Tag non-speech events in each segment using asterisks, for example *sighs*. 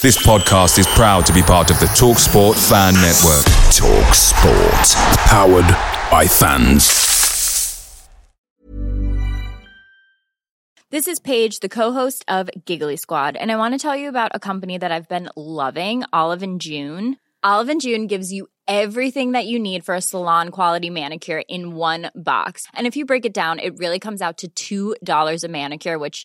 This podcast is proud to be part of the TalkSport Fan Network. TalkSport. Powered by fans. This is Paige, the co-host of Giggly Squad, and I want to tell you about a company that I've been loving, Olive and June. Olive and June gives you everything that you need for a salon quality manicure in one box. And if you break it down, it really comes out to $2 a manicure, which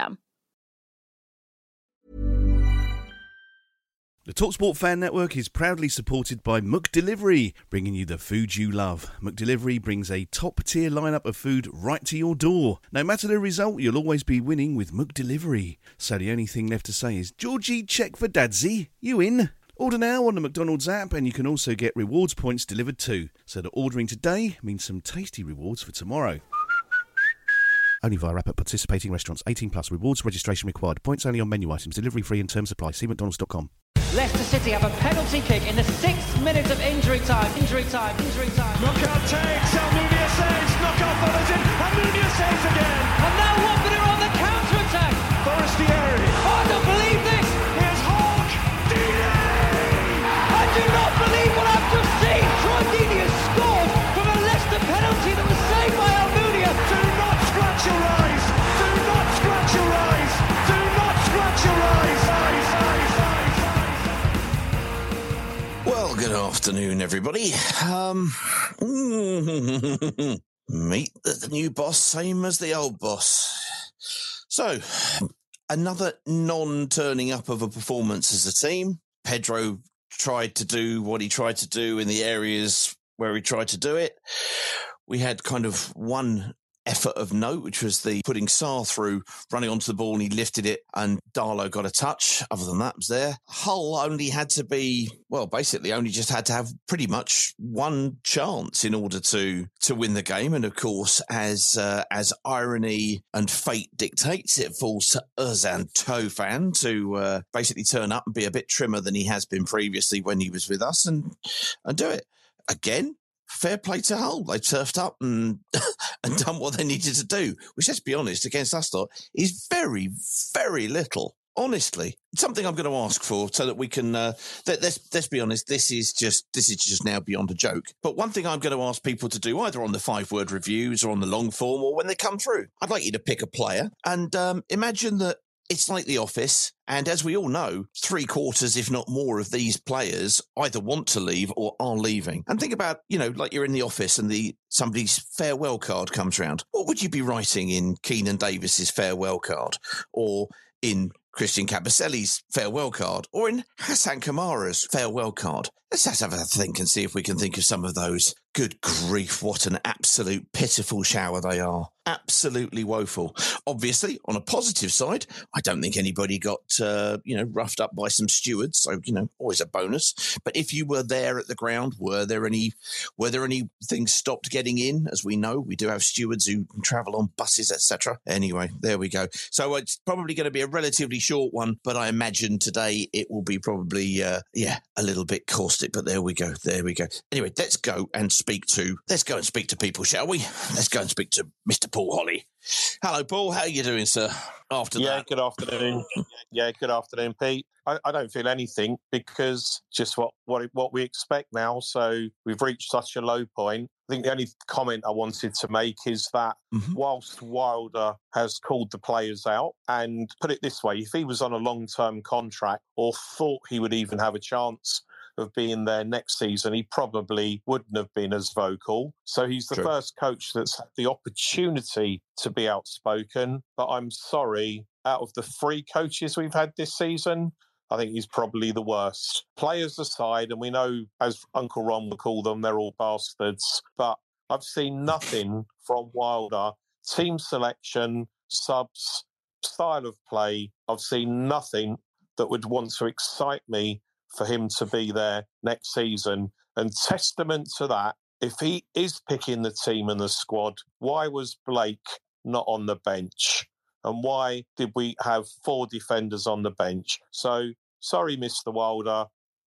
The Talksport Fan Network is proudly supported by McDelivery, bringing you the food you love. McDelivery brings a top tier lineup of food right to your door. No matter the result, you'll always be winning with McDelivery. So the only thing left to say is, Georgie, check for Dadsy. You in? Order now on the McDonald's app, and you can also get rewards points delivered too. So that ordering today means some tasty rewards for tomorrow. Only via app at participating restaurants. 18 plus. Rewards registration required. Points only on menu items. Delivery free and terms apply. See mcdonalds.com. Leicester City have a penalty kick in the sixth minute of injury time. Injury time. Injury time. Knockaert takes. Almunia saves. Knockaert follows in. Almunia saves again. And now Watford good afternoon, everybody. Um, *laughs* meet the, new boss, same as the old boss. So, another non-turning up of a performance as a team. Pedro tried to do what he tried to do in the areas where he tried to do it. We had kind of one effort of note, which was the putting Sarr through, running onto the ball, and he lifted it, and Darlow got a touch. Other than that, was there. Hull only had to be, well, basically only just had to have pretty much one chance in order to to win the game. And of course, as uh, as irony and fate dictates, it falls to Ozan Tufan to uh, basically turn up and be a bit trimmer than he has been previously when he was with us, and and do it again fair play to Hull. They turfed up and *laughs* and done what they needed to do, which, let's be honest, against us lot is very, very little. Honestly, something I'm going to ask for so that we can. Uh, let, let's let's be honest. This is just this is just now beyond a joke. But one thing I'm going to ask people to do, either on the five word reviews or on the long form, or when they come through, I'd like you to pick a player and um, imagine that it's like The Office. And as we all know, three quarters, if not more, of these players either want to leave or are leaving. And think about, you know, like you're in the office and the somebody's farewell card comes round. What would you be writing in Keinan Davis's farewell card? Or in Christian Kabasele's farewell card? Or in Hassan Kamara's farewell card? Let's just have a think and see if we can think of some of those. Good grief, what an absolute pitiful shower they are. Absolutely woeful. Obviously, on a positive side, I don't think anybody got, uh, you know, roughed up by some stewards. So, you know, always a bonus. But if you were there at the ground, were there any, were there any things stopped getting in? As we know, we do have stewards who travel on buses, etc. Anyway, there we go. So it's probably going to be a relatively short one, but I imagine today it will be probably, uh, yeah, a little bit caustic. But there we go. There we go. Anyway, let's go and speak to, let's go and speak to people, shall we? Let's go and speak to Mr. Paul Holly. Hello, Paul. How are you doing, sir? After yeah, that, good afternoon. yeah, good afternoon, Pete. I, I don't feel anything because just what, what what we expect now. So we've reached such a low point. I think the only comment I wanted to make is that Mhm. whilst Wilder has called the players out, and put it this way, if he was on a long term contract or thought he would even have a chance of being there next season, he probably wouldn't have been as vocal. So he's the True. first coach that's had the opportunity to be outspoken. But I'm sorry, out of the three coaches we've had this season, I think he's probably the worst. Players aside, and we know, as Uncle Ron would call them, they're all bastards. But I've seen nothing from Wilder. Team selection, subs, style of play. I've seen nothing that would want to excite me for him to be there next season. And testament to that, if he is picking the team and the squad, why was Blake not on the bench? And why did we have four defenders on the bench? So sorry, Mr. Wilder.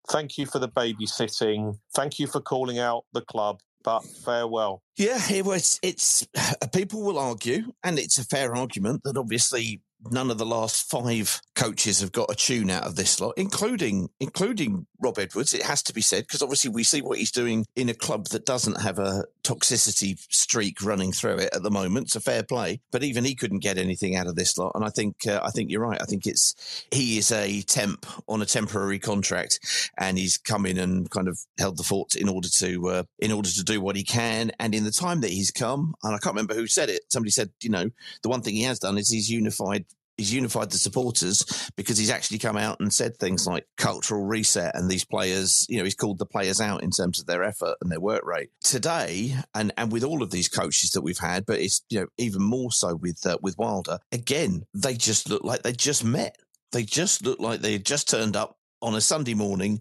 Thank you for the babysitting. Thank you for calling out the club, but farewell. Yeah, it was. It's *sighs* people will argue, and it's a fair argument that obviously none of the last five coaches have got a tune out of this lot, including including Rob Edwards. It has to be said because obviously we see what he's doing in a club that doesn't have a toxicity streak running through it at the moment. So fair play, but even he couldn't get anything out of this lot. And I think uh, I think you're right. I think it's he is a temp on a temporary contract, and he's come in and kind of held the fort in order to uh, in order to do what he can. And in the time that he's come, and I can't remember who said it. Somebody said, you know, the one thing he has done is he's unified he's unified the supporters because he's actually come out and said things like cultural reset and these players, you know, he's called the players out in terms of their effort and their work rate. Today, and and with all of these coaches that we've had, but it's you know even more so with uh, with Wilder. Again, they just look like they just met. They just look like they had just turned up on a Sunday morning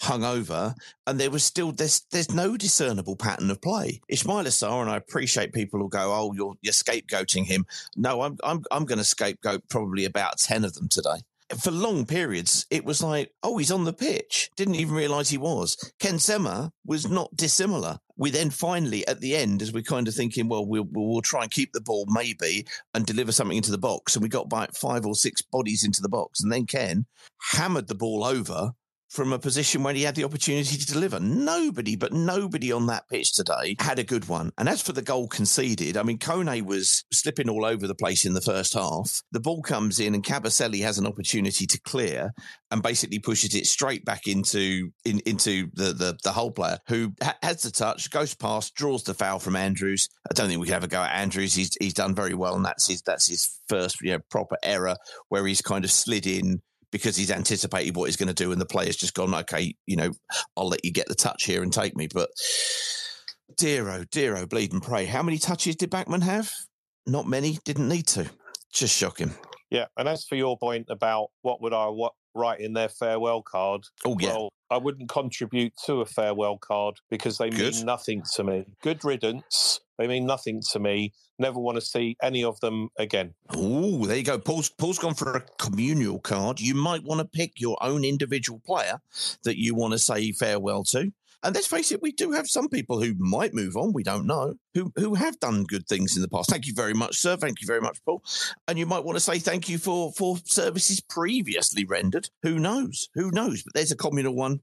hungover, and there was still there's there's no discernible pattern of play. Ismaila Sarr, and I appreciate people will go, "Oh, you're you're scapegoating him." No, I'm I'm I'm going to scapegoat probably about ten of them today. For long periods, it was like, "Oh, he's on the pitch." Didn't even realise he was. Ken Sema was not dissimilar. We then finally, at the end, as we're kind of thinking, well, we'll, we'll try and keep the ball maybe and deliver something into the box. And we got by five or six bodies into the box. And then Ken hammered the ball over from a position where he had the opportunity to deliver. Nobody, but nobody on that pitch today had a good one. And as for the goal conceded, I mean, Kone was slipping all over the place in the first half. The ball comes in and Kabasele has an opportunity to clear and basically pushes it straight back into in, into the, the the whole player who ha- has the touch, goes past, draws the foul from Andrews. I don't think we can have a go at Andrews. He's he's done very well, and that's his that's his first you know proper error where he's kind of slid in because he's anticipated what he's going to do, and the player's just gone, okay, you know, I'll let you get the touch here and take me. But dear oh, dear oh, bleed and pray. How many touches did Backman have? Not many. Didn't need to. Just shocking. Yeah, and as for your point about what would I what write in their farewell card? Oh yeah. Well, I wouldn't contribute to a farewell card because they Good. mean nothing to me. Good riddance. They mean nothing to me. Never want to see any of them again. Oh, there you go. Paul's, Paul's gone for a communal card. You might want to pick your own individual player that you want to say farewell to. And let's face it, we do have some people who might move on. We don't know who who have done good things in the past. Thank you very much, sir. Thank you very much, Paul. And you might want to say thank you for for services previously rendered. Who knows? Who knows? But there's a communal one.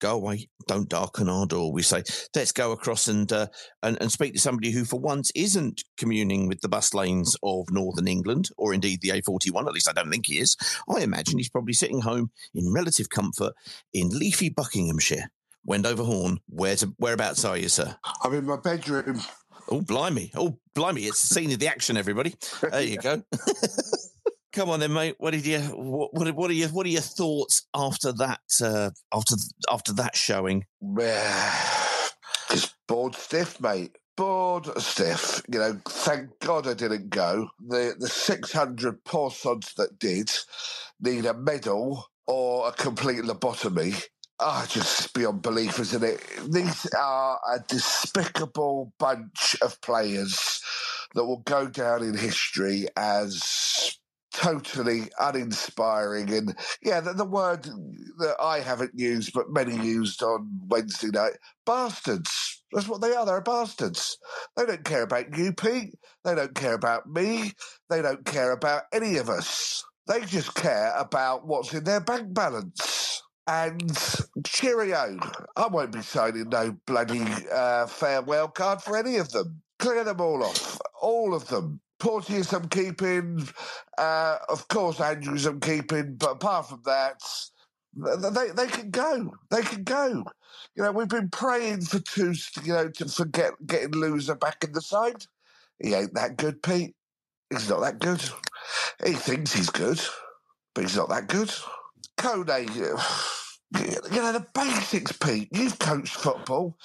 Go away. Don't darken our door. We say, let's go across and, uh, and and speak to somebody who, for once, isn't communing with the bus lanes of Northern England, or indeed the A41. At least I don't think he is. I imagine he's probably sitting home in relative comfort in leafy Buckinghamshire. Wendover Horn, where to, whereabouts are you, sir? I'm in my bedroom. Oh, blimey. Oh, blimey. It's the scene of the action, everybody. *laughs* There you go. *laughs* Come on then, mate. What did you? What, what, are your What are your thoughts after that? Uh, after after that showing? *sighs* Just bored stiff, mate. Bored stiff. You know, thank God I didn't go. The the six hundred poor sods that did need a medal or a complete lobotomy. Ah, just beyond belief, isn't it? These are a despicable bunch of players that will go down in history as totally uninspiring. And yeah, the, the word that I haven't used, but many used on Wednesday night bastards. That's what they are. They're bastards. They don't care about you, Pete. They don't care about me. They don't care about any of us. They just care about what's in their bank balance. And cheerio. I won't be signing no bloody uh, farewell card for any of them. Clear them all off. All of them. Porteous I'm keeping. Uh, of course, Andrews I'm keeping. But apart from that, they they can go. They can go. You know, we've been praying for two, you know, to forget getting Louza back in the side. He ain't that good, Pete. He's not that good. He thinks he's good, but he's not that good. Kone, *sighs* you know, the basics, Pete. You've coached football.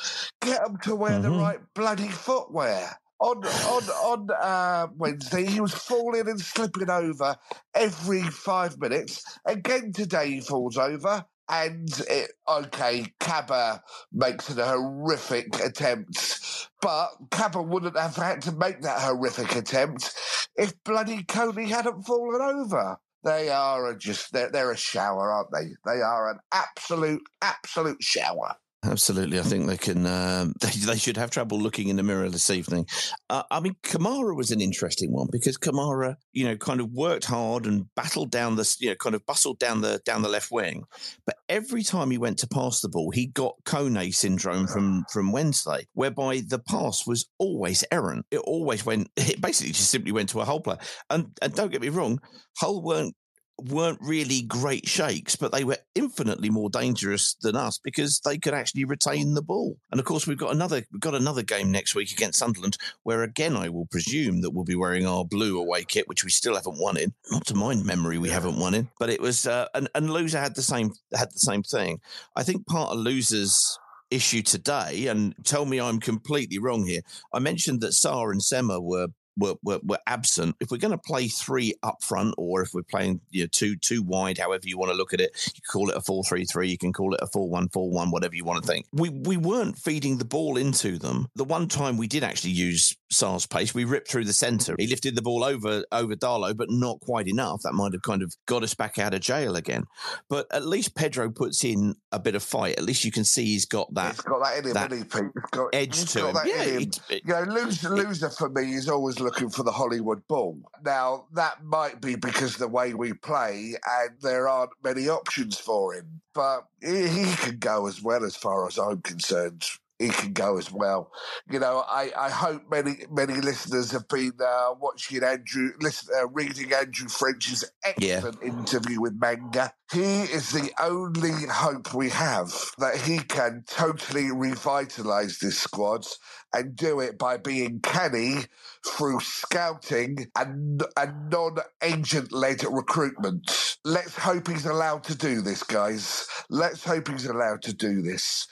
Get them to wear the Mhm. right bloody footwear. On on on uh, Wednesday, he was falling and slipping over every five minutes. Again today, he falls over. And it, okay, Cabba makes an horrific attempt, but Cabba wouldn't have had to make that horrific attempt if bloody Kone hadn't fallen over. They are a just they're, they're a shower, aren't they? They are an absolute absolute shower. Absolutely, I think they can. Um, *laughs* they, they should have trouble looking in the mirror this evening. Uh, I mean, Kamara was an interesting one because Kamara, you know, kind of worked hard and battled down the, you know, kind of bustled down the down the left wing, but every time he went to pass the ball, he got Kone syndrome from from Wednesday, whereby the pass was always errant. It always went. *laughs* It basically just simply went to a Hull player. And and don't get me wrong, Hull weren't weren't really great shakes, but they were infinitely more dangerous than us because they could actually retain the ball. And of course, we've got another we've got another game next week against Sunderland, where again I will presume that we'll be wearing our blue away kit, which we still haven't won in. Not to my memory, we haven't won in, but it was uh, and and Louza had the same had the same thing. I think part of Louza's issue today, and tell me I'm completely wrong here. I mentioned that Sarr and Sema were were, were, were absent. If we're going to play three up front, or if we're playing you know two two wide, however you want to look at it, you call it a four three three, you can call it a four one four one, whatever you want to think. We we weren't feeding the ball into them. The one time we did actually use Sarr's pace, we ripped through the centre. He lifted the ball over over Darlow, but not quite enough. That might have kind of got us back out of jail again. But at least Pedro puts in a bit of fight. At least you can see he's got that. He's got that in him, that he, Pete? He's got, edge he's to got him. Yeah, it- it- you know, Louza, Louza for me is always looking for the Hollywood ball. Now, that might be because the way we play and there aren't many options for him, but he, can go as well as far as I'm concerned. He can go as well. You know, I, I hope many many listeners have been uh, watching Andrew, listen, uh, reading Andrew French's Yeah. excellent interview with Manga. He is the only hope we have that he can totally revitalise this squad and do it by being canny through scouting and, and non-agent led recruitment. Let's hope he's allowed to do this, guys. Let's hope he's allowed to do this.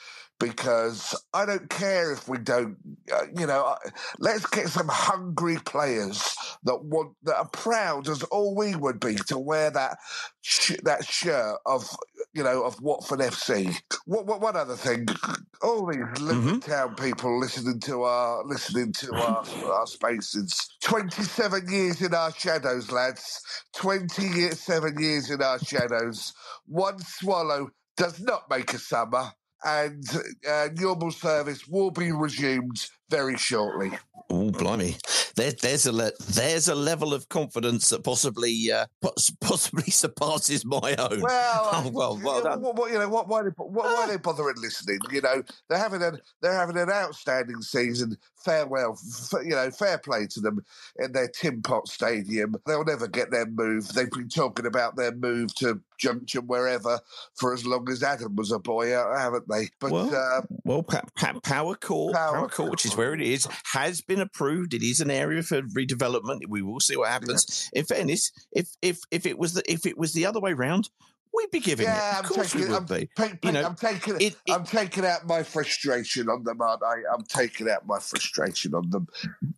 Because I don't care if we don't, uh, you know. Let's get some hungry players that want that are proud as all we would be to wear that sh- that shirt of you know of Watford FC. What, what one other thing? *laughs* All these Luton Town people listening to our listening to our our spaces. Twenty seven years in our shadows, lads. Twenty seven years in our shadows. One swallow does not make a summer. And uh, normal service will be resumed very shortly. Oh, blimey! There, there's a le- there's a level of confidence that possibly uh, *laughs* possibly surpasses my own. Well, oh, well, well you know, done. what, what- you know, what, why, they, what, why they bothering listening? You know, they're having a they're having an outstanding season. Farewell, you know, fair play to them in their Tim Pot Stadium. They'll never get their move. They've been talking about their move to Junction wherever for as long as Adam was a boy, uh, haven't they? But Well, uh, Well, pa- pa- Power Court, Power Power, Court, which is where it is, has been approved. It is an area for redevelopment. We will see what happens. In fairness, if if if it was the if it was the other way round, we'd be giving yeah, it. I'm Of course, taking, we I'm, would be. Pete, You know, I'm taking, it- it- I'm taking out my frustration on them, aren't I? I'm taking out my frustration on them.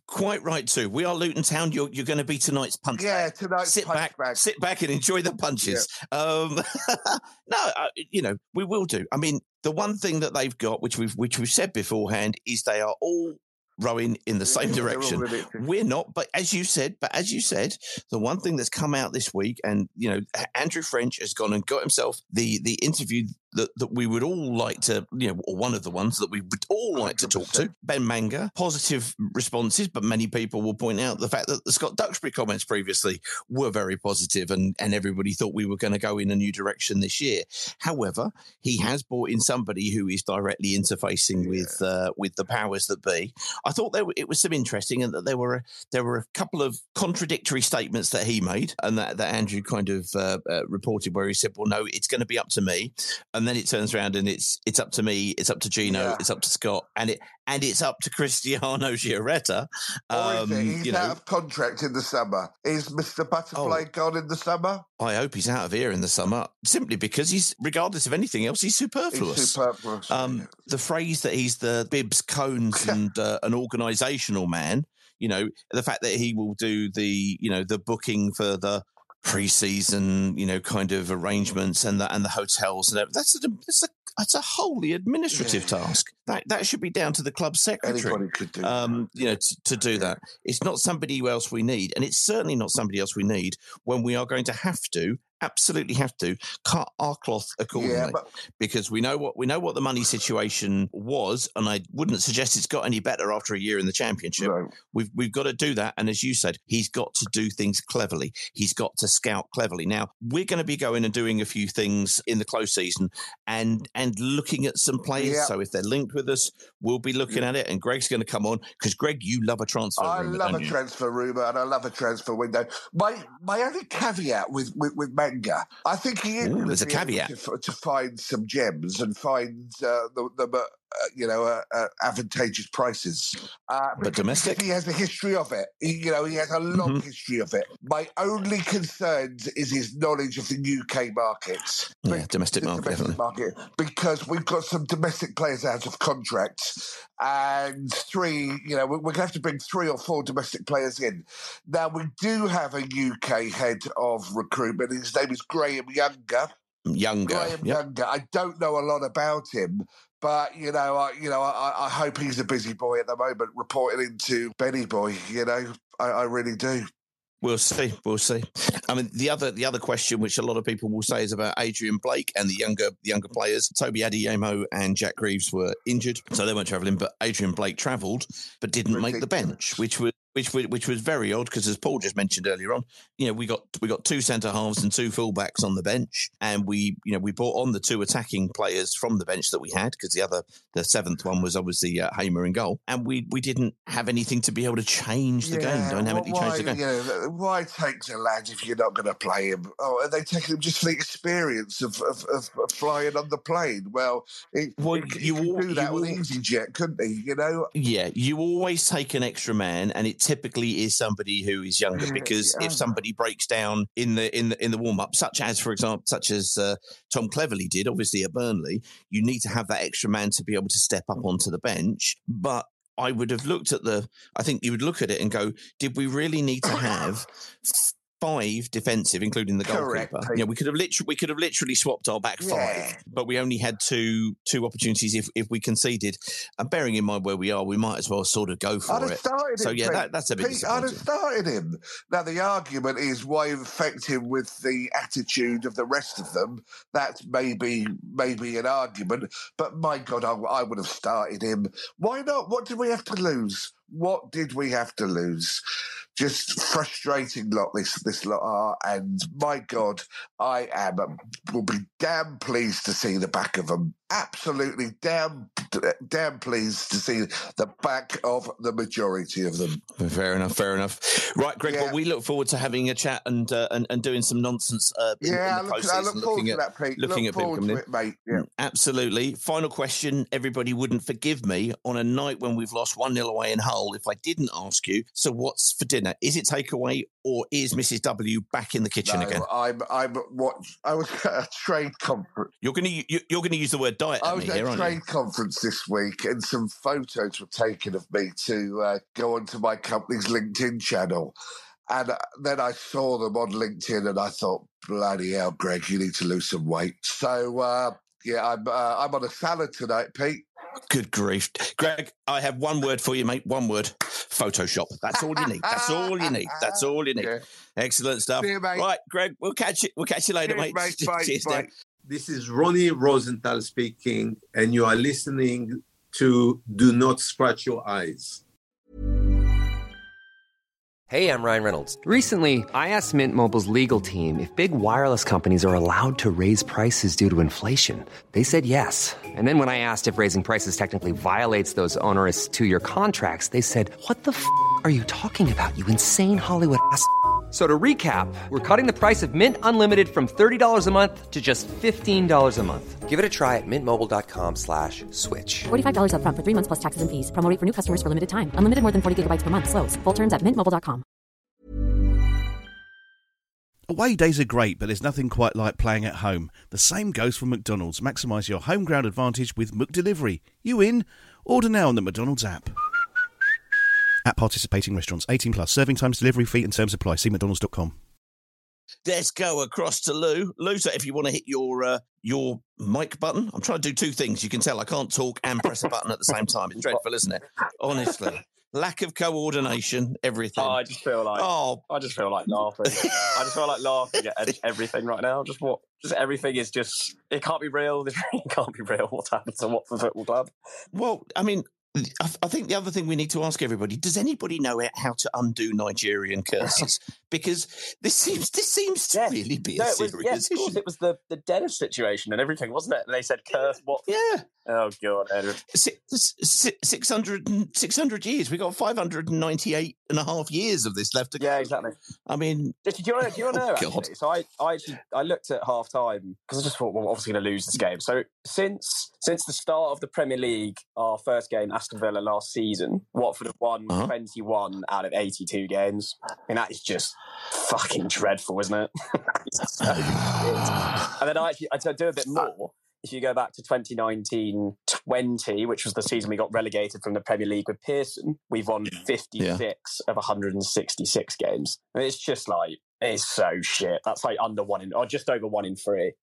Quite right too. We are Luton Town. You're you're going to be tonight's punch. Yeah, bag. tonight's sit punch back, bag. sit back, and enjoy the punches. Um, *laughs* no, uh, you know we will do. I mean, the one thing that they've got, which we've which we've said beforehand, is they are all rowing in the same *laughs* direction. We're not, but as you said, but as you said, the one thing that's come out this week, and you know, Andrew French has gone and got himself the the interview that, that we would all like to, you know, or one of the ones that we would all like to talk to. Ben Manga, positive responses, but many people will point out the fact that the Scott Duxbury comments previously were very positive, and and everybody thought we were going to go in a new direction this year. However, he has brought in somebody who is directly interfacing with uh, with the powers that be. I thought there were, it was some interesting, and that there were a, there were a couple of contradictory statements that he made, and that, that Andrew kind of uh, uh, reported, where he said, "Well, no, it's going to be up to me," and then it turns around and it's it's up to me, it's up to Gino, Yeah. it's up to Scott, and it and it's up to Cristiano *laughs* Giaretta. It? He's Um, you out of contract in the summer. Is Mr. Butterfly Oh. gone in the summer? I hope he's out of here in the summer, simply because he's, regardless of anything else, he's superfluous. He's superfluous. Um, the phrase that he's the bibs, cones, *laughs* and uh, an organisational man. You know, the fact that he will do the, you know, the booking for the pre-season, you know, kind of arrangements and the and the hotels and everything. That's a that's a that's a wholly administrative Yeah. task. That that should be down to the club secretary. Anybody could do Um, you know, to, to do that. It's not somebody else we need, and it's certainly not somebody else we need when we are going to have to, absolutely have to, cut our cloth accordingly Yeah, but because we know what we know what the money situation was, and I wouldn't suggest it's got any better after a year in the championship. no. We've we've got to do that, and as you said, he's got to do things cleverly. He's got to scout cleverly. Now we're going to be going and doing a few things in the close season, and and looking at some players. Yeah. So if they're linked with us, we'll be looking at it. And Greg's going to come on because Greg, you love a transfer. I rumour, love a you? transfer rumor and I love a transfer window. My my only caveat with with, with Manga, I think he is Ooh, there's a caveat. to, to find some gems and find uh, the, the uh, you know uh, uh, advantageous prices. Uh, But domestic? he has a history of it. He, you know, he has a long Mhm. history of it. My only concern is his knowledge of the UK markets. Yeah, domestic market, domestic market because we've got some domestic players out of contract and three, you know, we're going to have to bring three or four domestic players in. Now, we do have a UK head of recruitment. His name is Graham Younger. Younger. Graham Yep. Younger. I don't know a lot about him. But you know, I you know, I, I hope he's a busy boy at the moment, reporting into Benny Boy. You know, I, I really do. We'll see. We'll see. I mean, the other the other question, which a lot of people will say, is about Adrian Blake and the younger the younger players. Tobi Adeyemo and Jack Grieves were injured, so they weren't travelling. But Adrian Blake travelled, but didn't make the bench, which was which was, which was very odd because, as Paul just mentioned earlier on, you know, we got we got two centre halves and two fullbacks on the bench, and we you know we brought on the two attacking players from the bench that we had because the other the seventh one was obviously uh, Hamer in goal, and we we didn't have anything to be able to change the game dynamically why, change the game. You know, why take the lad if you're not going to play him? Oh, are they taking him just for the experience of, of, of, flying on the plane? Well, it, Well, you he could al- do that you with al- EasyJet, couldn't he? You know, Yeah, you always take an extra man, and it typically is somebody who is younger because yeah. if somebody breaks down in the in the in the warm up, such as for example, such as uh, Tom Cleverley did, obviously at Burnley, you need to have that extra man to be able to step up onto the bench. But I would have looked at the. I think you would look at it and go, did we really need to have? Five defensive, including the Correct, goalkeeper. Yeah, we could have literally we could have literally swapped our back Yeah. five, but we only had two two opportunities if, if we conceded. And bearing in mind where we are, we might as well sort of go for I'd have it. started So him. yeah, that, that's a bit Pete, I'd have started him. Now the argument is why affect him with the attitude of the rest of them. That's maybe maybe an argument, but my God, I, I would have started him. Why not? What did we have to lose? What did we have to lose? Just frustrating lot this this lot are, and my God, I am will be damn pleased to see the back of them. Absolutely damn damn pleased to see the back of the majority of them. Fair enough, fair enough. Right, Greg. Yeah. Well, we look forward to having a chat and uh, and, and doing some nonsense. Uh, in, Yeah, I in the look, I look forward looking to at that, Pete. looking look at people forward to it, mate. Yeah. Absolutely. Final question. Everybody wouldn't forgive me on a night when we've lost 1 0 away in Hull if I didn't ask you. So, what's for dinner? Is it takeaway or is Mrs. W back in the kitchen No, again? I'm, I'm what I was *laughs* at a trade conference. You're to you, you're going to use the word diet I was at a trade conference this week, and some photos were taken of me to uh, go onto my company's LinkedIn channel. And uh, then I saw them on LinkedIn, and I thought, "Bloody hell, Greg, you need to lose some weight." So, uh, yeah, I'm uh, I'm on a salad tonight, Pete. Good grief. Greg, I have one word for you, mate. One word. Photoshop. That's all you need. That's all you need. That's *laughs* all you need. Yeah. Excellent stuff. You, mate. Right, Greg, we'll catch you. We'll catch you later, Cheers, mate. mate. *laughs* Cheers bye. Now. This is Ronnie Rosenthal speaking, and you are listening to Do Not Scratch Your Eyes. Hey, I'm Ryan Reynolds. Recently, I asked Mint Mobile's legal team if big wireless companies are allowed to raise prices due to inflation. They said yes. And then when I asked if raising prices technically violates those onerous two year contracts, they said, What the f are you talking about, you insane Hollywood ass? F- So to recap, we're cutting the price of Mint Unlimited from $30 a month to just $15 a month. Give it a try at mintmobile.com slash switch. $45 upfront for three months plus taxes and fees. Promo for new customers for limited time. Unlimited more than 40 gigabytes per month. Slows. Full terms at mintmobile.com. Away days are great, but there's nothing quite like playing at home. The same goes for McDonald's. Maximise your home ground advantage with McDelivery. You in? Order now on the McDonald's app. At participating restaurants. 18 plus. Serving times, delivery fee, and terms apply. See McDonald's.com. Let's go across to Lou. Lou, so if you want to hit your uh, your mic button, I'm trying to do two things. You can tell I can't talk and press a button at the same time. It's dreadful, isn't it? Honestly, lack of coordination, everything. Oh, I just feel like oh, I just feel like laughing. I just feel like laughing at everything right now. Just what, just everything is just it can't be real. *laughs* This can't be real. What's happened to Watford Football Club? Well, I mean, I, I think the other thing we need to ask everybody: Does anybody know how to undo Nigerian curses? *laughs* because this seems this seems to really be No, a it was, serious yes, of course, issue. it was the the Dennis situation and everything, wasn't it? And they said curse what? Yeah. Oh god, Edward. Six, six, 600, 600 years. We've got 598 and a half years of this left to go. Yeah, exactly. I mean, Do you want to, do you want to *laughs* oh, know? Oh, God. Actually? So I, I actually I looked at half time because I just thought, well, we're obviously going to lose this game. So since since the start of the Premier League, our first game, Aston Villa last season, Watford have won Uh-huh. 21 out of 82 games. I mean, that is just fucking dreadful, isn't it? So *laughs* *sighs* and then I actually I do a bit more. If you go back to 2019-20, which was the season we got relegated from the Premier League with Pearson, we've won 56 of 166 games. And it's just like it's so shit. That's like under one in, or just over one in three.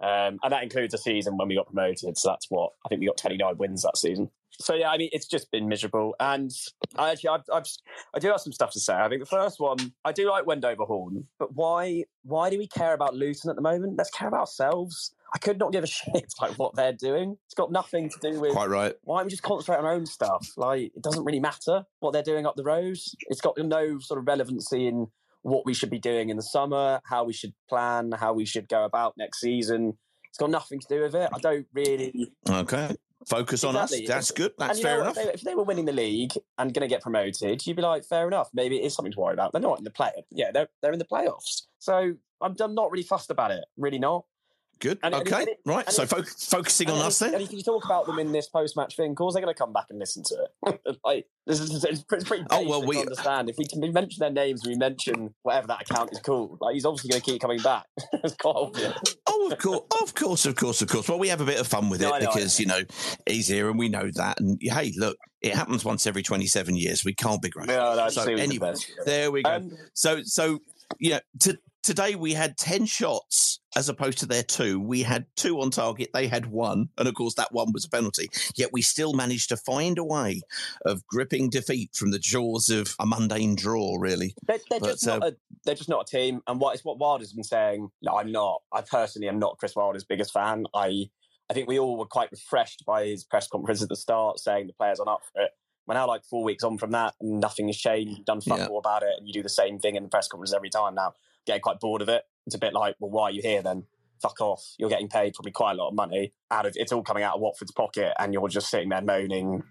Um, and that includes a season when we got promoted. So that's what I think we got 29 wins that season. So yeah, I mean, it's just been miserable. And I actually, I've, I've, I do have some stuff to say. I think the first one, I do like Wendover Horn, but why, why do we care about Luton at the moment? Let's care about ourselves. I could not give a *laughs* shit like what they're doing. It's got nothing to do with Quite right. why don't we just concentrate on our own stuff? Like, it doesn't really matter what they're doing up the road. It's got no sort of relevancy in what we should be doing in the summer, how we should plan, how we should go about next season. It's got nothing to do with it. I don't really. okay. Focus on us. That's good. That's fair enough. If they, if they were winning the league and going to get promoted, you'd be like, fair enough. Maybe it is something to worry about. They're not in the play. Yeah, they're they're in the playoffs. So I'm, I'm not really fussed about it. Really not. Good. And- and- okay. and it- right. So fo- focusing on us then. And you talk about them in this post-match thing, of course they're going to come back and listen to it. *laughs* like this is it's pretty, pretty Oh, well, we- understand. If we, we mention their names, we mention whatever that account is called. Like he's obviously going to keep coming back. *laughs* it's quite obvious. Oh, of course, of course, of course, of course. Well, we have a bit of fun with it No, know, because you know he's here and we know that. And hey, look, it happens once every twenty-seven years. We can't be great. No, no, so anyway, there. there we go. Um, so, so yeah, to, today we had ten shots as opposed to their two. We had two on target. They had one, and of course that one was a penalty. Yet we still managed to find a way of gripping defeat from the jaws of a mundane draw. Really, They're, they're But, just not uh, a, they're just not a team. And what it's what Wilder's been saying. No, I'm not. I personally am not Chris Wilder's biggest fan. I I think we all were quite refreshed by his press conference at the start, saying the players aren't up for it. We're now like four weeks on from that, and nothing has changed. You've done fuck Yeah. all about it, and you do the same thing in the press conference every time now. Getting quite bored of it. It's a bit like, well, why are you here then? Fuck off. You're getting paid probably quite a lot of money out of it's all coming out of Watford's pocket, and you're just sitting there moaning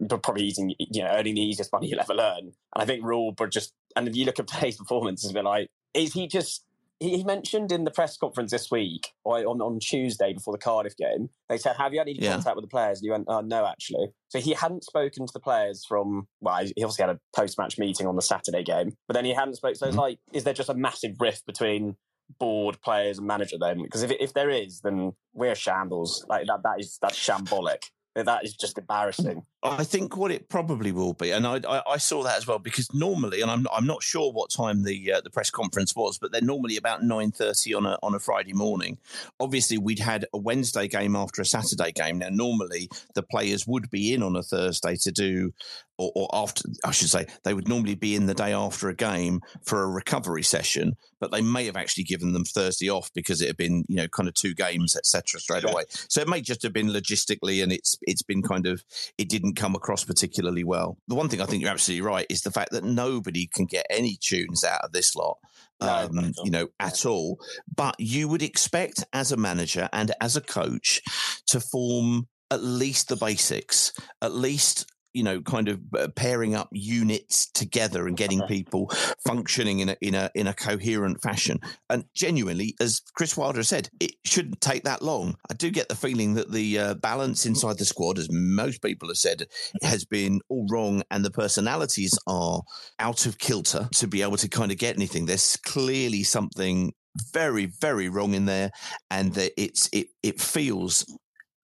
but probably eating, you know, earning the easiest money *laughs* you'll ever learn. And I think Rule, but just, and if you look at *laughs* today's performance, it's a bit like, is he just, he mentioned in the press conference this week, or on, on Tuesday before the Cardiff game, they said, Have you had any Yeah. contact with the players? And he went, oh, No, actually. So he hadn't spoken to the players from, well, he obviously had a post match meeting on the Saturday game, but then he hadn't spoken. So it's Mm-hmm. like, is there just a massive rift between board players and manager then? Because if, if there is, then we're shambles. Like that, that is, that's shambolic. That is just embarrassing. I think what it probably will be, and I, I, I saw that as well because normally, and I'm I'm not sure what time the uh, the press conference was, but they're normally about nine thirty on a on a Friday morning. Obviously, we'd had a Wednesday game after a Saturday game. Now, normally the players would be in on a Thursday to do, or, or after I should say, they would normally be in the day after a game for a recovery session, but they may have actually given them Thursday off because it had been you know kind of two games etc. straight away. So it may just have been logistically, and it's it's been kind of it didn't come across particularly well. The one thing I think you're absolutely right is the fact that nobody can get any tunes out of this lot. Um, you know, at all. But you would expect as a manager and as a coach to form at least the basics, at least you know, kind of uh, pairing up units together and getting people functioning in a in a in a coherent fashion. And genuinely, as Chris Wilder said, it shouldn't take that long. I do get the feeling that the uh, balance inside the squad, as most people have said, has been all wrong, and the personalities are out of kilter to be able to kind of get anything. There's clearly something very very wrong in there, and that it's it it feels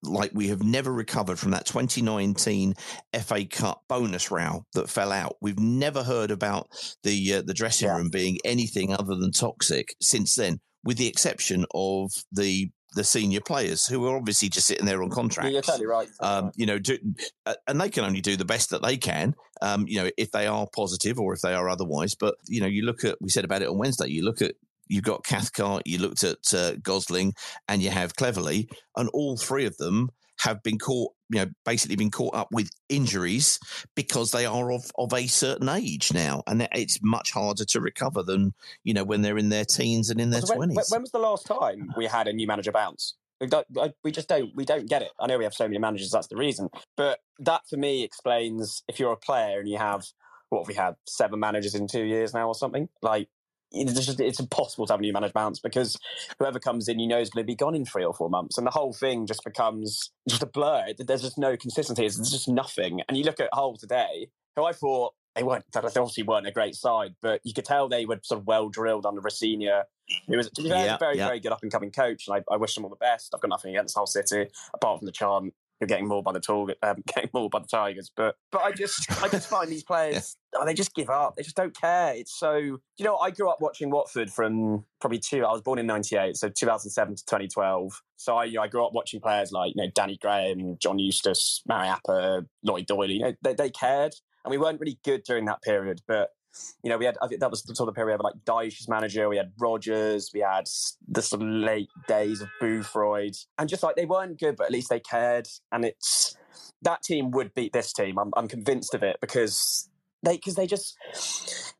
like we have never recovered from that 2019 FA Cup bonus row that fell out. We've never heard about the uh, the dressing room being anything other than toxic since then, with the exception of the the senior players who are obviously just sitting there on contracts. Yeah, you're totally right. Um, you know, do, uh, and they can only do the best that they can. Um, you know, if they are positive or if they are otherwise. But you know, you look at we said about it on Wednesday. You look at you've got Cathcart, you looked at uh, Gosling, and you have Cleverley, and all three of them have been caught, you know, basically been caught up with injuries because they are of, of a certain age now, and it's much harder to recover than you know when they're in their teens and in their So when, twenties. when was the last time we had a new manager bounce? We, don't, we just don't. We don't get it. I know we have so many managers. That's the reason. But that for me explains if you're a player and you have what have we had seven managers in two years now or something like. It's just it's impossible to have a new manager bounce because whoever comes in, you know, is going to be gone in three or four months, and the whole thing just becomes just a blur. There's just no consistency. There's just nothing. And you look at Hull today, who I thought they weren't. They obviously weren't a great side, but you could tell they were sort of well drilled under Rosenior. He was, to be fair, Yeah, a very, yeah. very good up and coming coach, and I, I wish them all the best. I've got nothing against Hull City apart from the chant. You're getting more by the tall, um, *laughs* getting more by the Tigers, but but I just I just find these *laughs* players oh, they just give up. They just don't care. It's so you know I grew up watching Watford from probably two. I was born in '98, so 2007 to 2012. So I, I grew up watching players like you know Danny Graham, John Eustace, Mariappa, Lloyd Doyley. You know they, they cared, and we weren't really good during that period, but you know, we had that was the sort of period we had like Dyche as manager, we had Rodgers, we had the sort of late days of Boothroyd, and just like they weren't good, but at least they cared. And it's that team would beat this team. I'm, I'm convinced of it because they because they just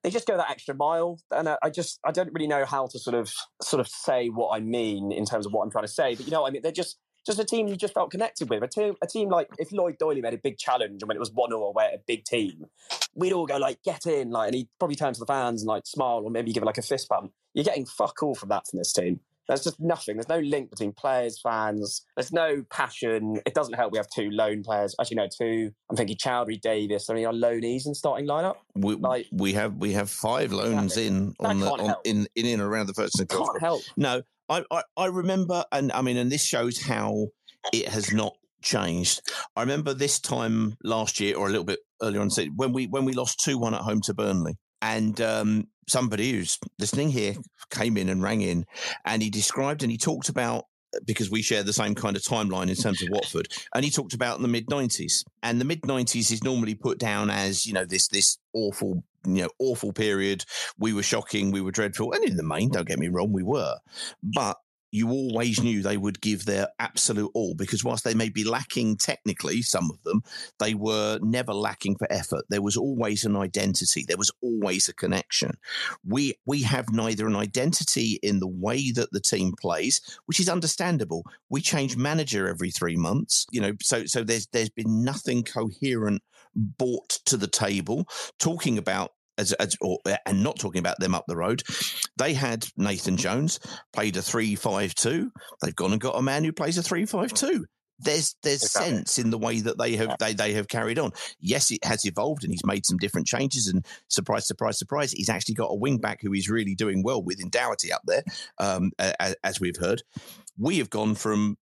they just go that extra mile, and I, I just I don't really know how to sort of sort of say what I mean in terms of what I'm trying to say. But you know, I mean, they're just just a team you just felt connected with. A team, a team like if Lloyd Doyley made a big challenge and when it was one 0 away at a big team, we'd all go like, "Get in!" Like, and he'd probably turn to the fans and like smile or maybe give like a fist bump. You're getting fuck all from that from this team. There's just nothing. There's no link between players, fans. There's no passion. It doesn't help. We have two lone players. Actually, no, two. I'm thinking Choudhury, Davis. I mean, our loanies in starting lineup? We, we have we have five loans in on the on, help. in in and around the first Can't help. No, I, I I remember, and I mean, and this shows how it has not changed. I remember this time last year, or a little bit earlier on, when we when we lost two one at home to Burnley, and um, somebody who's listening here came in and rang in, and he described and he talked about because we share the same kind of timeline in terms of Watford, and he talked about the mid '90s, and the mid '90s is normally put down as you know this this awful you know awful period. We were shocking, we were dreadful, and in the main, don't get me wrong, we were, but you always knew they would give their absolute all because whilst they may be lacking technically, some of them, they were never lacking for effort. There was always an identity. There was always a connection. We we have neither an identity in the way that the team plays, which is understandable. We change manager every three months, you know, so so there's there's been nothing coherent brought to the table. Talking about as, as or, and not talking about them up the road, they had Nathan Jones played a three-five-two. They've gone and got a man who plays a three-five-two. There's there's Exactly. sense in the way that they have they, they have carried on. Yes, it has evolved and he's made some different changes. And surprise, surprise, surprise, he's actually got a wing back who he's really doing well with in up there, um, a- a- as we've heard. We have gone from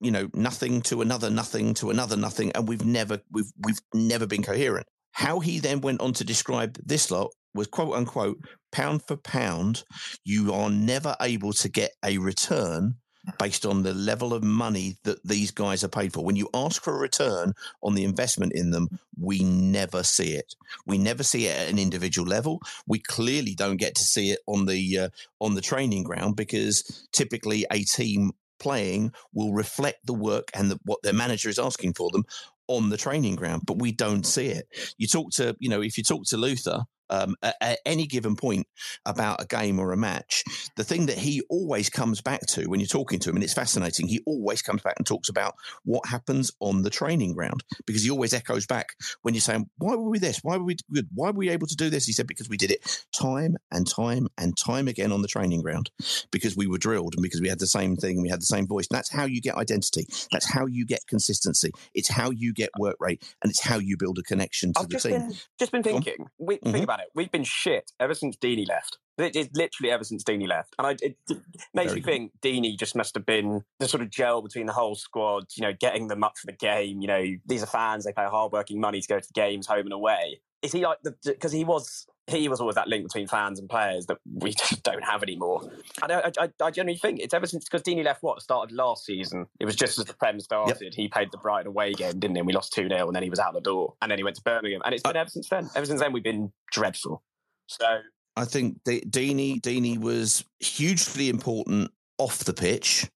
you know nothing to another nothing to another nothing, and we've never we've we've never been coherent. How he then went on to describe this lot was quote unquote pound for pound, you are never able to get a return based on the level of money that these guys are paid for. When you ask for a return on the investment in them, we never see it. We never see it at an individual level. We clearly don't get to see it on the uh, on the training ground because typically a team playing will reflect the work and the, what their manager is asking for them on the training ground, but we don't see it. You talk to, you know, if you talk to Luther um, at, at any given point about a game or a match, the thing that he always comes back to when you're talking to him, and it's fascinating, he always comes back and talks about what happens on the training ground because he always echoes back when you're saying, Why were we this? Why were we good? Why were we able to do this? He said, Because we did it time and time and time again on the training ground because we were drilled and because we had the same thing, and we had the same voice. And that's how you get identity. That's how you get consistency. It's how you get work rate and it's how you build a connection to I've the just team. been just been thinking. We. Think about it. We've been shit ever since Deeney left. It, it's literally ever since Deeney left, and I, it, it makes Very me think Deeney just must have been the sort of gel between the whole squad. You know, getting them up for the game. You know, these are fans; they pay hard-working money to go to the games, home and away. Is he like the because he was he was always that link between fans and players that we *laughs* just don't have anymore. And I, I, I generally think it's ever since because Deeney left what started last season. It was just as the Prem started, he played the Brighton away game, didn't he? And we lost two 0 and then he was out the door, and then he went to Birmingham, and it's been ever since then. Ever since then, we've been dreadful. So I think De- Deeney Deeney was hugely important off the pitch.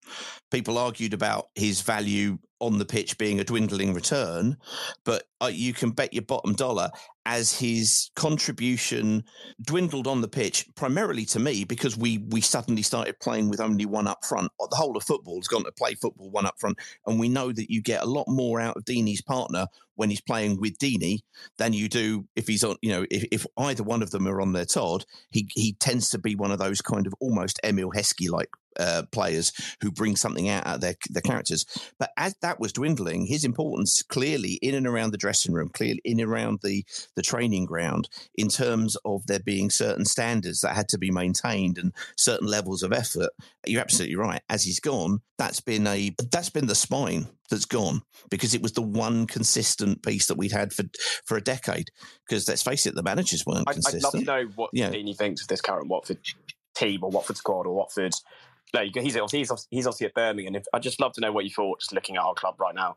People argued about his value on the pitch being a dwindling return, but uh, you can bet your bottom dollar as his contribution dwindled on the pitch, primarily to me because we we suddenly started playing with only one up front. The whole of football has gone to play football one up front, and we know that you get a lot more out of Deeney's partner when he's playing with Deeney than you do if he's on. You know, if, if either one of them are on their Todd, he he tends to be one of those kind of almost Emile Heskey like uh, players who bring something out of their their characters. But as that was dwindling, his importance clearly in and around the dressing room, clearly in and around the the training ground, in terms of there being certain standards that had to be maintained and certain levels of effort. You're absolutely right. As he's gone, that's been a that's been the spine that's gone because it was the one consistent piece that we'd had for for a decade. Because let's face it, the managers weren't I'd, I'd love to know what Yeah. Deeney thinks of this current Watford team or Watford squad or Watford. No, he's obviously, he's obviously, he's obviously at Birmingham. If, I'd just love to know what you thought just looking at our club right now.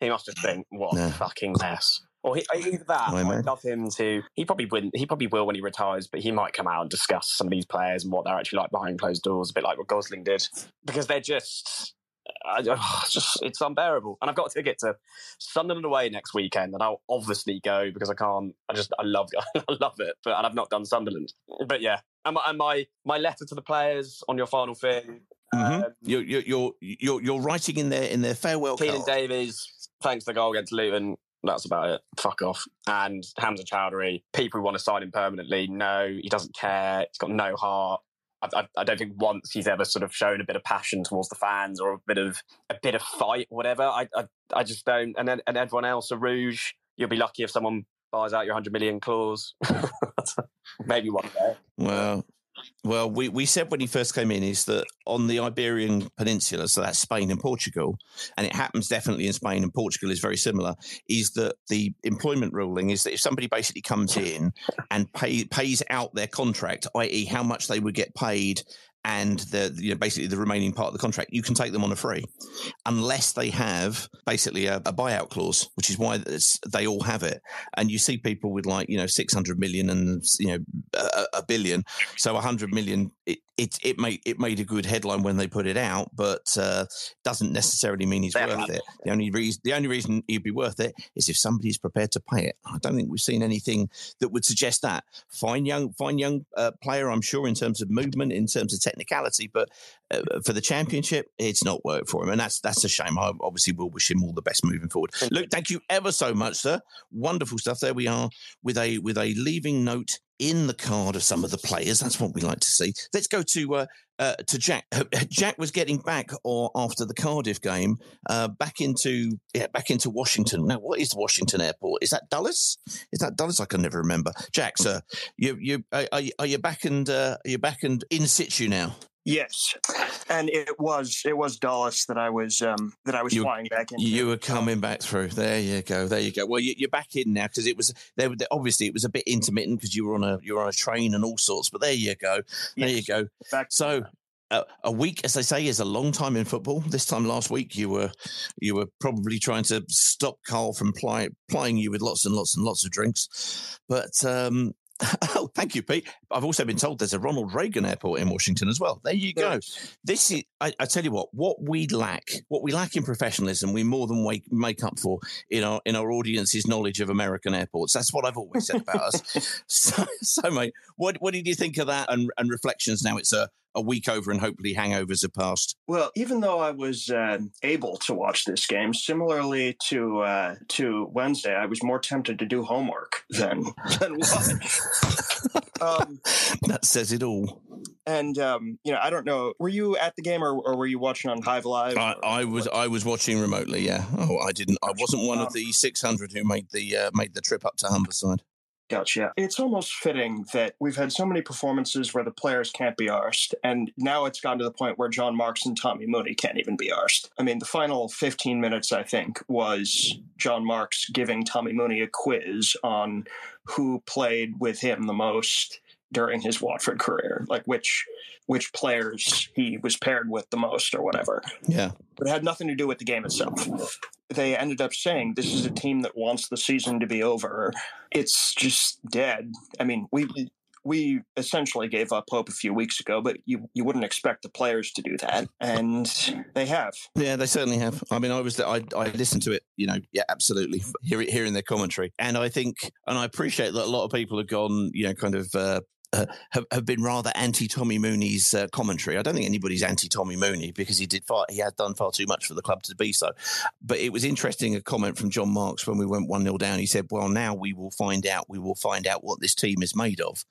He must just think, what No. a fucking mess. Or he, either that. I'd love him to. He probably wouldn't. He probably will when he retires, but he might come out and discuss some of these players and what they're actually like behind closed doors, a bit like what Gosling did, because they're just. I, *sighs* it's just it's unbearable, and I've got a ticket to Sunderland away next weekend, and I'll obviously go because I can't. I just I love *laughs* I love it, but and I've not done Sunderland. But yeah, and my, and my my letter to the players on your final thing. Mhm. Um, you're, you're you're you're you're writing in their in their farewell Keinan card. Davis, thanks for the goal against Luton. That's about it. Fuck off. And Hamza Choudhury, people who want to sign him permanently, no, he doesn't care. He's got no heart. I, I, don't think once he's ever sort of shown a bit of passion towards the fans or a bit of a bit of fight, or whatever. I, I, I just don't. And then and everyone else, a Rouge, you'll be lucky if someone buys out your hundred million clause. *laughs* Maybe one day. Well, well, we, we said when he first came in is that on the Iberian Peninsula, so that's Spain and Portugal, and it happens definitely in Spain and Portugal is very similar. Is that the employment ruling is that if somebody basically comes in and pay, pays out their contract, i.e., how much they would get paid. And the you know, basically the remaining part of the contract, you can take them on a free, unless they have basically a, a buyout clause, which is why they all have it. And you see people with like you know six hundred million and you know a, a billion, so 100 million it, it it made it made a good headline when they put it out but uh, doesn't necessarily mean he's worth it. The only reason the only reason he'd be worth it is if somebody's prepared to pay it. I don't think we've seen anything that would suggest that. Fine young fine young uh, player i'm sure in terms of movement in terms of technicality but uh, for the championship it's not worked for him and that's that's a shame. I obviously will wish him all the best moving forward. Look thank you ever so much sir. Wonderful stuff. There we are with a with a leaving note in the card of some of the players. That's what we like to see. Let's go to uh, uh, to Jack. Uh, Jack was getting back or after the Cardiff game, uh, back into yeah, back into Washington. Now, what is Washington Airport? Is that Dulles? Is that Dulles? I can never remember. Jack, sir, you you are, are you- back and uh, are you back and in situ now? Yes, and it was it was Dulles that I was um, that I was You- flying back into. You were coming back through. There you go. There you go. Well, you, you're back in now because it was there. Obviously, it was a bit intermittent because you were on a you were on a train and all sorts. But there you go. There you go. so. Uh, a week, as they say, is a long time in football. This time last week, you were you were probably trying to stop Carl from ply, plying you with lots and lots and lots of drinks. But um, *laughs* oh, thank you, Pete. I've also been told there's a Ronald Reagan Airport in Washington as well. There you go. This is, I, I tell you what, what we lack, what we lack in professionalism, we more than wake, make up for in our in our audience's knowledge of American airports. That's what I've always said about us. *laughs* So, so, mate, what what did you think of that and, and reflections? Now it's a, a week over, and hopefully hangovers have passed. Well, even though I was uh, able to watch this game, similarly to uh, to Wednesday, I was more tempted to do homework than *laughs* than watch. um, *laughs* that says it all. and um, you know, I don't know. Were you at the game or, or were you watching on Hive Live? I, I was I was watching remotely. Yeah. Oh, I didn't. I wasn't one of the 600 who made the uh, made the trip up to Humberside. It's almost fitting that we've had so many performances where the players can't be arsed, and now it's gotten to the point where John Marks and Tommy Mooney can't even be arsed. I mean, the final 15 minutes, I think, was John Marks giving Tommy Mooney a quiz on who played with him the most during his Watford career, like which which players he was paired with the most or whatever. Yeah. But it had nothing to do with the game itself. They ended up saying this is a team that wants the season to be over. It's just dead. I mean, we we essentially gave up hope a few weeks ago, but you you wouldn't expect the players to do that, and they have. Yeah, they certainly have. I mean, I was I I listened to it. You know, yeah, absolutely. Hear, hearing their commentary, and I think, and I appreciate that a lot of people have gone, you know, kind of. Uh, uh, have, have been rather anti Tommy Mooney's uh, commentary. I don't think anybody's anti Tommy Mooney because he did far, he had done far too much for the club to be so. But it was interesting a comment from John Marks when we went one 0 down. He said, "Well, now we will find out. We will find out what this team is made of."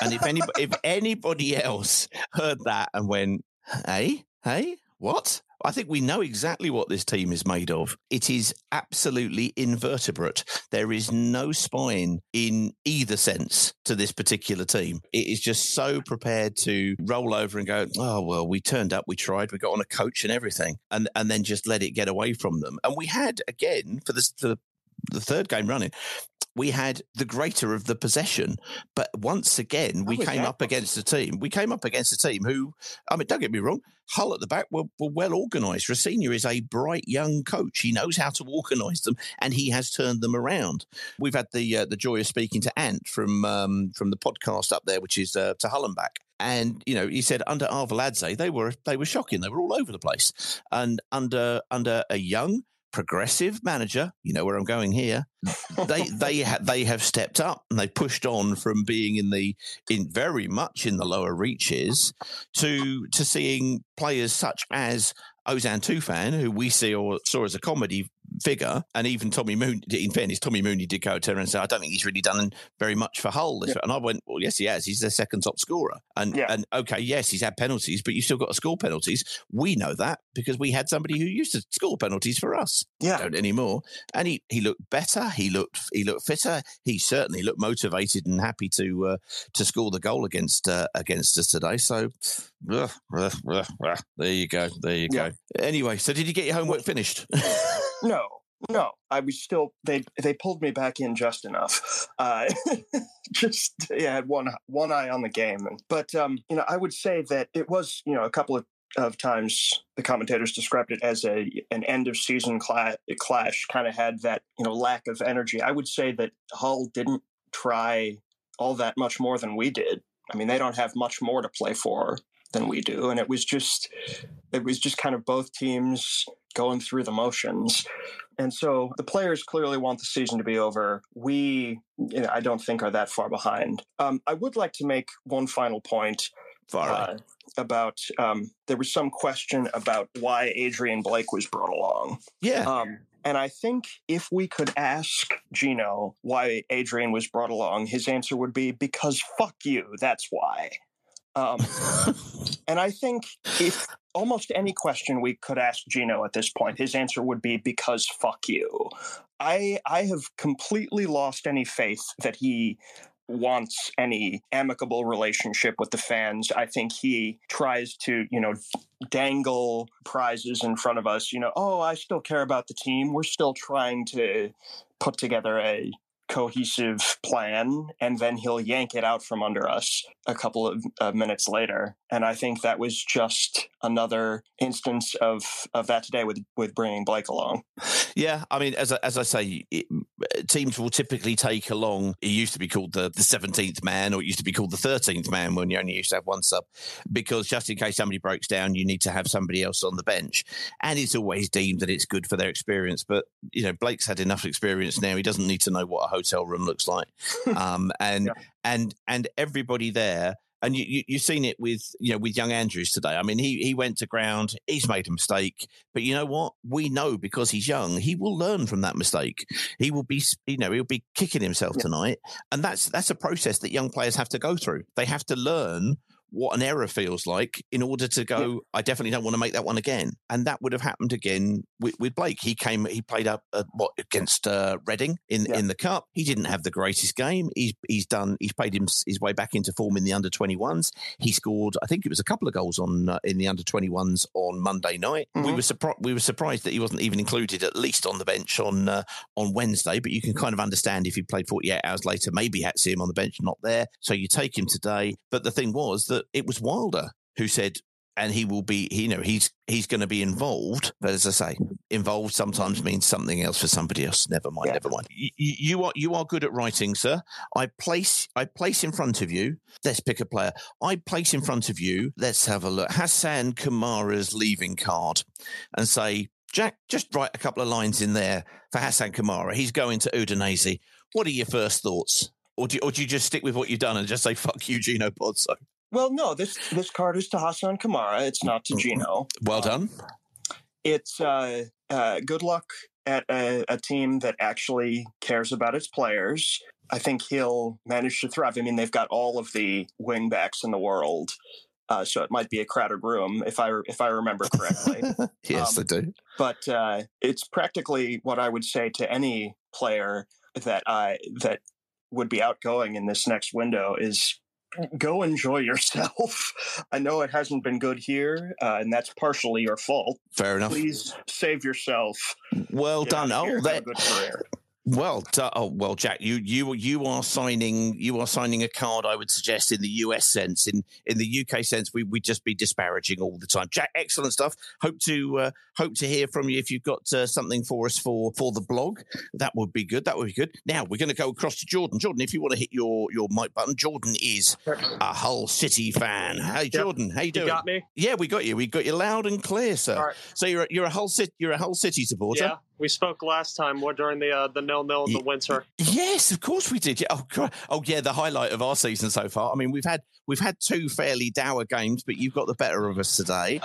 And if anybody if *laughs* anybody else heard that and went, "Hey, hey, what?" I think we know exactly what this team is made of. It is absolutely invertebrate. There is no spine in either sense to this particular team. It is just so prepared to roll over and go, oh, well, we turned up, we tried, we got on a coach and everything, and, and then just let it get away from them. And we had, again, for the, the the third game running, we had the greater of the possession. But once again, we Oh, came yeah. up against a team. We came up against a team who, I mean, don't get me wrong, Hull at the back were, were well organised. Rosenior is a bright young coach. He knows how to organise them, and he has turned them around. We've had the uh, the joy of speaking to Ant from um, from the podcast up there, which is uh, to Hull and back. And you know, he said under Arveladze, they were they were shocking. They were all over the place. And under under a young progressive manager, you know where I'm going here. *laughs* They they ha- they have stepped up and they pushed on from being in the in very much in the lower reaches to to seeing players such as Ozan Tufan, who we see or saw as a comedy figure, and even Tommy Mooney. In fairness, Tommy Mooney did go to her and say, "I don't think he's really done very much for Hull." This And I went, "Well, yes, he has. He's their second top scorer." And and okay, yes, he's had penalties, but you still got to score penalties. We know that because we had somebody who used to score penalties for us. Yeah, don't anymore. And he he looked better. He looked he looked fitter. He certainly looked motivated and happy to uh, to score the goal against uh, against us today. So. uh, there you go. There you go. Anyway, so did you get your homework finished? *laughs* No, no. I was still they they pulled me back in just enough. *laughs* Uh, *laughs* just yeah, had one one eye on the game. But um, you know, I would say that it was you know a couple of of times the commentators described it as a an end of season cla- clash kind of had that you know lack of energy i would say that hull didn't try all that much more than we did i mean they don't have much more to play for than we do and it was just it was just kind of both teams going through the motions and so the players clearly want the season to be over we you know, i don't think are that far behind um, i would like to make one final point uh, about um, there was some question about why Adrian Blake was brought along. Yeah. Um, and I think if we could ask Gino why Adrian was brought along, his answer would be because fuck you. That's why. Um, *laughs* and I think if almost any question we could ask Gino at this point, his answer would be because fuck you. I I have completely lost any faith that he wants any amicable relationship with the fans. I think he tries to, you know, dangle prizes in front of us. You know, oh, I still care about the team. We're still trying to put together a cohesive plan and then he'll yank it out from under us a couple of uh, minutes later. And i think that was just another instance of of that today with with bringing blake along. Yeah, I mean, as I, as I say, it, teams will typically take along. It used to be called the the seventeenth man, or it used to be called the thirteenth man when you only used to have one sub, because just in case somebody breaks down, you need to have somebody else on the bench, and it's always deemed that it's good for their experience. But you know, Blake's had enough experience now; he doesn't need to know what a hotel room looks like, *laughs* um, and and and everybody there. And you, you, you've seen it with you know with young Andrews today. I mean, he he went to ground. He's made a mistake, but you know what? We know because he's young, he will learn from that mistake. He will be you know he'll be kicking himself tonight, and that's that's a process that young players have to go through. They have to learn what an error feels like in order to go, yeah. I definitely don't want to make that one again. And that would have happened again with, with Blake. He came, he played up uh, what against uh, Reading in yeah. in the cup. He didn't have the greatest game. He's he's done. He's played him, his way back into form in the under 21s. He scored, I think it was a couple of goals on uh, in the under 21s on Monday night. Mm-hmm. We were surprised. We were surprised that he wasn't even included at least on the bench on uh, on Wednesday. But you can kind of understand if he played 48 hours later, maybe had to see him on the bench, not there. So you take him today. But the thing was that it was Wilder who said, and he will be, you know, he's he's going to be involved. But as I say, involved sometimes means something else for somebody else. Never mind, yeah. never mind. You, you, are you are good at writing, sir. I place I place in front of you. Let's pick a player. I place in front of you. Let's have a look. Hassan Kamara's leaving card, and say, Jack, just write a couple of lines in there for Hassan Kamara. He's going to Udinese. What are your first thoughts? Or do, you, or do you just stick with what you've done and just say, fuck you, Gino Pozzo? Well, no, this this card is to Hassan Kamara. It's not to Gino. Well done. Um, it's uh, uh, good luck at a, a, team that actually cares about its players. I think he'll manage to thrive. I mean, they've got all of the wingbacks in the world, uh, so it might be a crowded room if I if I remember correctly. *laughs* yes, um, they do. But uh, it's practically what I would say to any player that I that would be outgoing in this next window is go enjoy yourself. *laughs* I know it hasn't been good here, uh, and that's partially your fault. Fair enough. Please save yourself. Well done. Oh, that, Well, oh well, Jack, you you you are signing you are signing a card. I would suggest in the US sense, in in the UK sense, we would just be disparaging all the time. Jack, excellent stuff. Hope to uh, hope to hear from you if you've got uh, something for us for for the blog. That would be good. That would be good. Now we're going to go across to Jordan. Jordan, if you want to hit your your mic button, Jordan is a Hull City fan. Hey, Jordan, yep. how you doing? You got me. Yeah, we got you. We got you loud and clear, sir. So you're you're a Hull City you're a Hull City supporter. Yeah. We spoke last time during the uh, the nil nil in the winter. Yes, of course we did. Yeah. Oh, oh, yeah. The highlight of our season so far. I mean, we've had we've had two fairly dour games, but you've got the better of us today.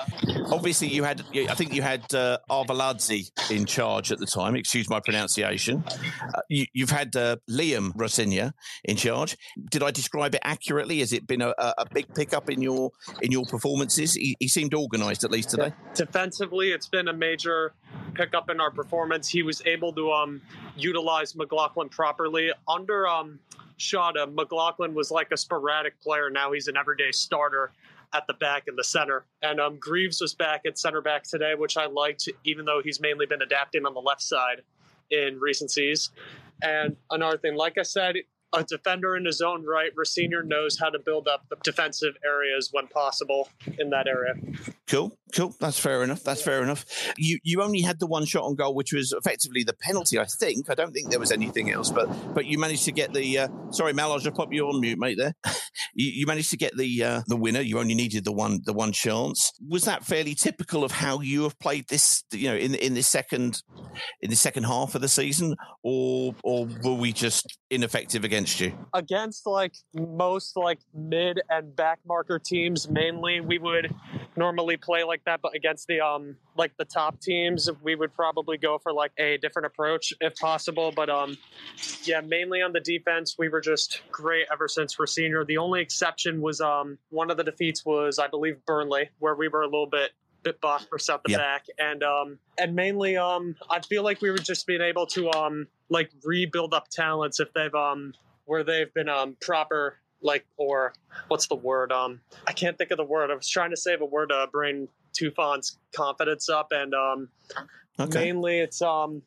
Obviously, you had. I think you had uh, Arveladze in charge at the time. Excuse my pronunciation. Uh, you, have had uh, Liam Rosenior in charge. Did I describe it accurately? Has it been a, a big pickup in your in your performances? He, he seemed organised at least today. Defensively, it's been a major pickup in our performance. He was able to um, utilize McLoughlin properly. Under um, Shota, McLoughlin was like a sporadic player. Now he's an everyday starter at the back and the center. And um, Greaves was back at center back today, which I liked, even though he's mainly been adapting on the left side in recencies. And another thing, like I said, a defender in his own right. Rosenior knows how to build up the defensive areas when possible in that area. Cool, cool. That's fair enough. That's fair enough. You you only had the one shot on goal, which was effectively the penalty. I think. I don't think there was anything else, but but you managed to get the. Uh, sorry, Mal, I'll just pop you on mute, mate. There, *laughs* you, you, managed to get the uh, the winner. You only needed the one the one chance. Was that fairly typical of how you have played this? You know, in in the second in the second half of the season, or or were we just ineffective against you? Against like most like mid and back marker teams, mainly we would normally play like that, but against the um like the top teams, we would probably go for like a different approach if possible. But um yeah, mainly on the defense, we were just great ever since Rosenior. The only exception was um one of the defeats was I believe Burnley, where we were a little bit bit for set the yep. back and um and mainly um I feel like we were just being able to um like rebuild up talents if they've um where they've been um proper like or what's the word um i can't think of the word i was trying to save a word to bring tufan's confidence up and um okay. mainly it's um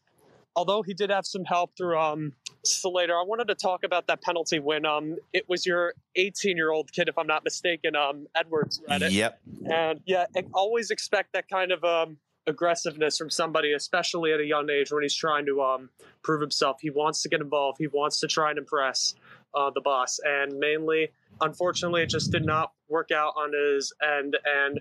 although he did have some help through um Slater, I wanted to talk about that penalty when um it was your 18 year old kid, if I'm not mistaken, um Edwards read it. Yep. And yeah, always expect that kind of um aggressiveness from somebody, especially at a young age when he's trying to um prove himself. He wants to get involved. He wants to try and impress uh, the boss, and mainly, unfortunately, it just did not work out on his end. And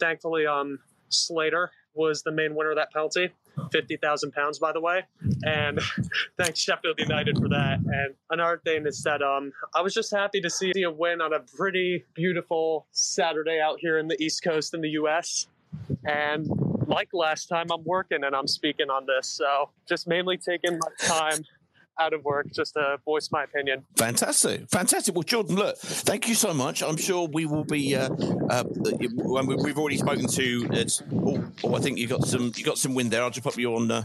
thankfully, um, Slater was the main winner of that penalty. 50,000 pounds, by the way. And *laughs* thanks Sheffield United for that. And another thing is that um, I was just happy to see a win on a pretty beautiful Saturday out here in the East Coast in the US. And like last time, I'm working and I'm speaking on this. So just mainly taking my time out of work just to voice my opinion. Fantastic, fantastic. Well, Jordan, look, thank you so much. I'm sure we will be. Uh, uh, we- we've already spoken to. It's, oh, oh, I think you got some. You got some wind there. I'll just put you on. Uh,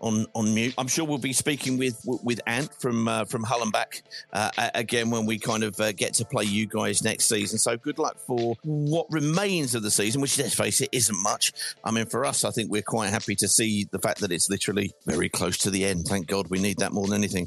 on, on mute. I'm sure we'll be speaking with with Ant from uh, from Hull and back uh, again when we kind of uh, get to play you guys next season. So good luck for what remains of the season, which let's face it isn't much. I mean, for us, I think we're quite happy to see the fact that it's literally very close to the end. Thank God, we need that more than anything.